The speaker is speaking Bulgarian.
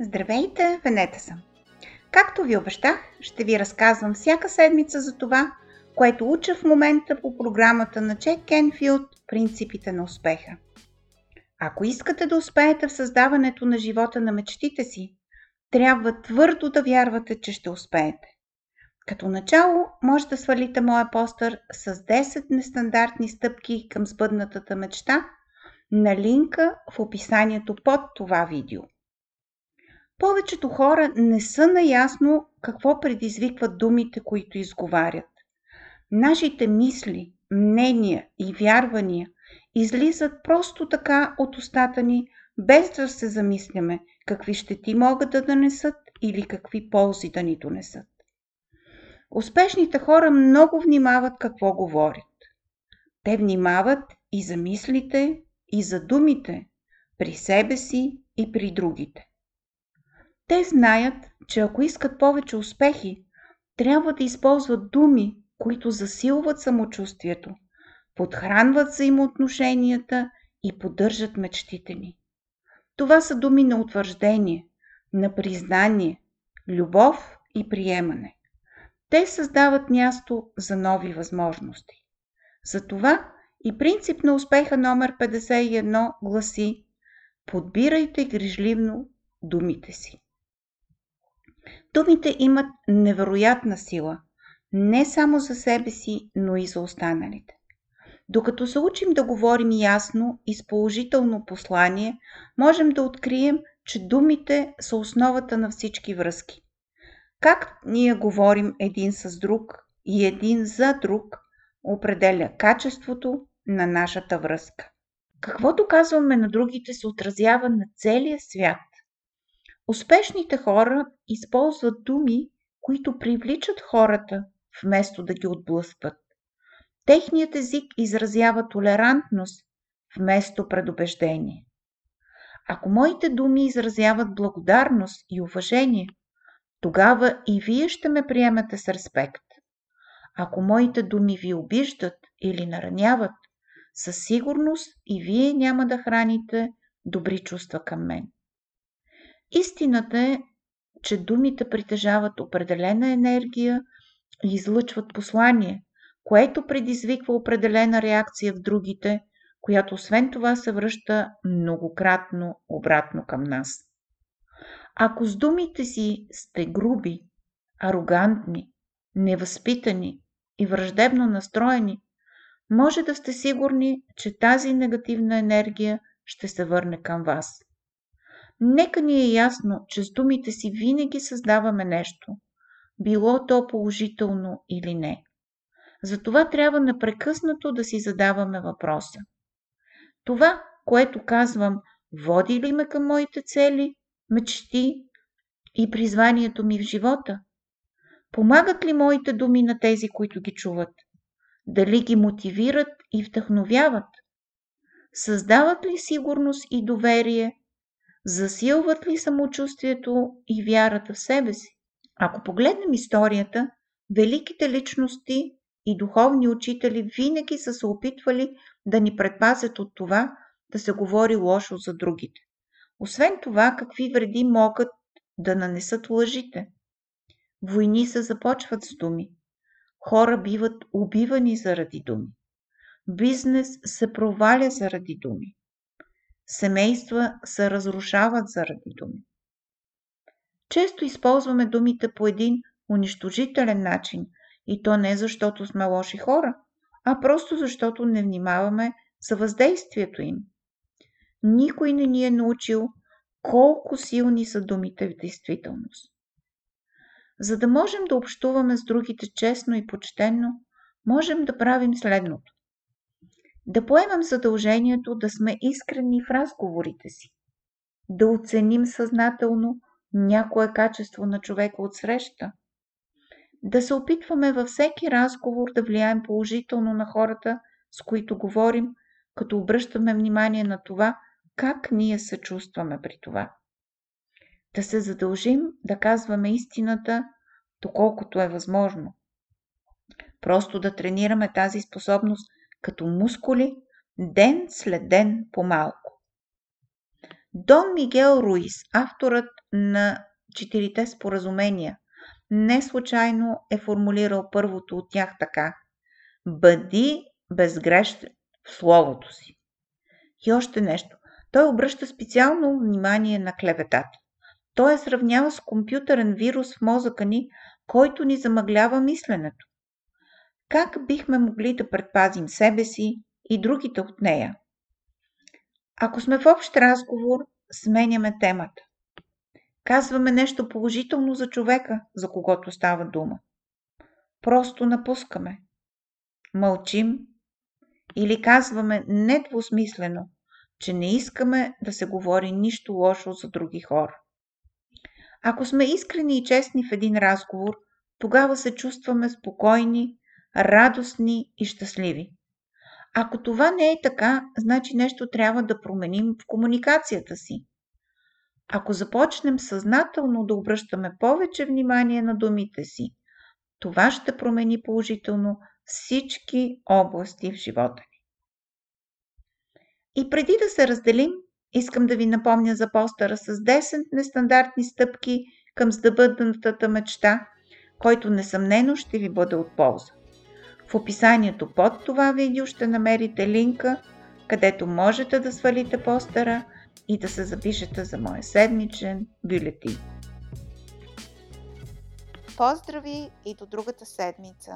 Здравейте, Венета съм! Както ви обещах, ще ви разказвам всяка седмица за това, което уча в момента по програмата на Джек Кенфилд «Принципите на успеха». Ако искате да успеете в създаването на живота на мечтите си, трябва твърдо да вярвате, че ще успеете. Като начало може да свалите моя постър с 10 нестандартни стъпки към сбъднатата мечта на линка в описанието под това видео. Повечето хора не са наясно какво предизвикват думите, които изговарят. Нашите мисли, мнения и вярвания излизат просто така от устата ни, без да се замисляме какви щети могат да донесат или какви ползи да ни донесат. Успешните хора много внимават какво говорят. Те внимават и за мислите, и за думите, при себе си и при другите. Те знаят, че ако искат повече успехи, трябва да използват думи, които засилват самочувствието, подхранват взаимоотношенията и поддържат мечтите ни. Това са думи на утвърждение, на признание, любов и приемане. Те създават място за нови възможности. Затова и принцип на успеха номер 51 гласи Подбирайте грижливно думите си. Думите имат невероятна сила, не само за себе си, но и за останалите. Докато се учим да говорим ясно и с положително послание, можем да открием, че думите са основата на всички връзки. Как ние говорим един с друг и един за друг, определя качеството на нашата връзка. Каквото казваме на другите се отразява на целия свят. Успешните хора използват думи, които привличат хората, вместо да ги отблъскват. Техният език изразява толерантност вместо предубеждение. Ако моите думи изразяват благодарност и уважение, тогава и вие ще ме приемете с респект. Ако моите думи ви обиждат или нараняват, със сигурност и вие няма да храните добри чувства към мен. Истината е, че думите притежават определена енергия и излъчват послание, което предизвиква определена реакция в другите, която освен това се връща многократно обратно към нас. Ако с думите си сте груби, арогантни, невъзпитани и враждебно настроени, може да сте сигурни, че тази негативна енергия ще се върне към вас. Нека ни е ясно, че с думите си винаги създаваме нещо, било то положително или не. Затова трябва непрекъснато да си задаваме въпроса. Това, което казвам, води ли ме към моите цели, мечти и призванието ми в живота? Помагат ли моите думи на тези, които ги чуват? Дали ги мотивират и вдъхновяват? Създават ли сигурност и доверие? Засилват ли самочувствието и вярата в себе си? Ако погледнем историята, великите личности и духовни учители винаги са се опитвали да ни предпазят от това да се говори лошо за другите. Освен това, какви вреди могат да нанесат лъжите? Войни се започват с думи. Хора биват убивани заради думи. Бизнес се проваля заради думи. Семейства се разрушават заради думи. Често използваме думите по един унищожителен начин и то не защото сме лоши хора, а просто защото не внимаваме за въздействието им. Никой не ни е научил колко силни са думите в действителност. За да можем да общуваме с другите честно и почтенно, можем да правим следното. Да поемем задължението да сме искрени в разговорите си. Да оценим съзнателно някое качество на човека от среща. Да се опитваме във всеки разговор да влияем положително на хората, с които говорим, като обръщаме внимание на това, как ние се чувстваме при това да се задължим да казваме истината, доколкото е възможно. Просто да тренираме тази способност като мускули, ден след ден по-малко. Дон Мигел Руис, авторът на четирите споразумения, не случайно е формулирал първото от тях така. Бъди безгрешен в словото си. И още нещо. Той обръща специално внимание на клеветата. Той е сравнява с компютърен вирус в мозъка ни, който ни замъглява мисленето. Как бихме могли да предпазим себе си и другите от нея? Ако сме в общ разговор, сменяме темата. Казваме нещо положително за човека, за когото става дума. Просто напускаме. Мълчим или казваме недвусмислено, че не искаме да се говори нищо лошо за други хора. Ако сме искрени и честни в един разговор, тогава се чувстваме спокойни, радостни и щастливи. Ако това не е така, значи нещо трябва да променим в комуникацията си. Ако започнем съзнателно да обръщаме повече внимание на думите си, това ще промени положително всички области в живота ни. И преди да се разделим, искам да ви напомня за постъра с 10 нестандартни стъпки към сдъбъдната мечта, който несъмнено ще ви бъде от полза. В описанието под това видео ще намерите линка, където можете да свалите постера и да се запишете за моя седмичен бюлетин. Поздрави и до другата седмица!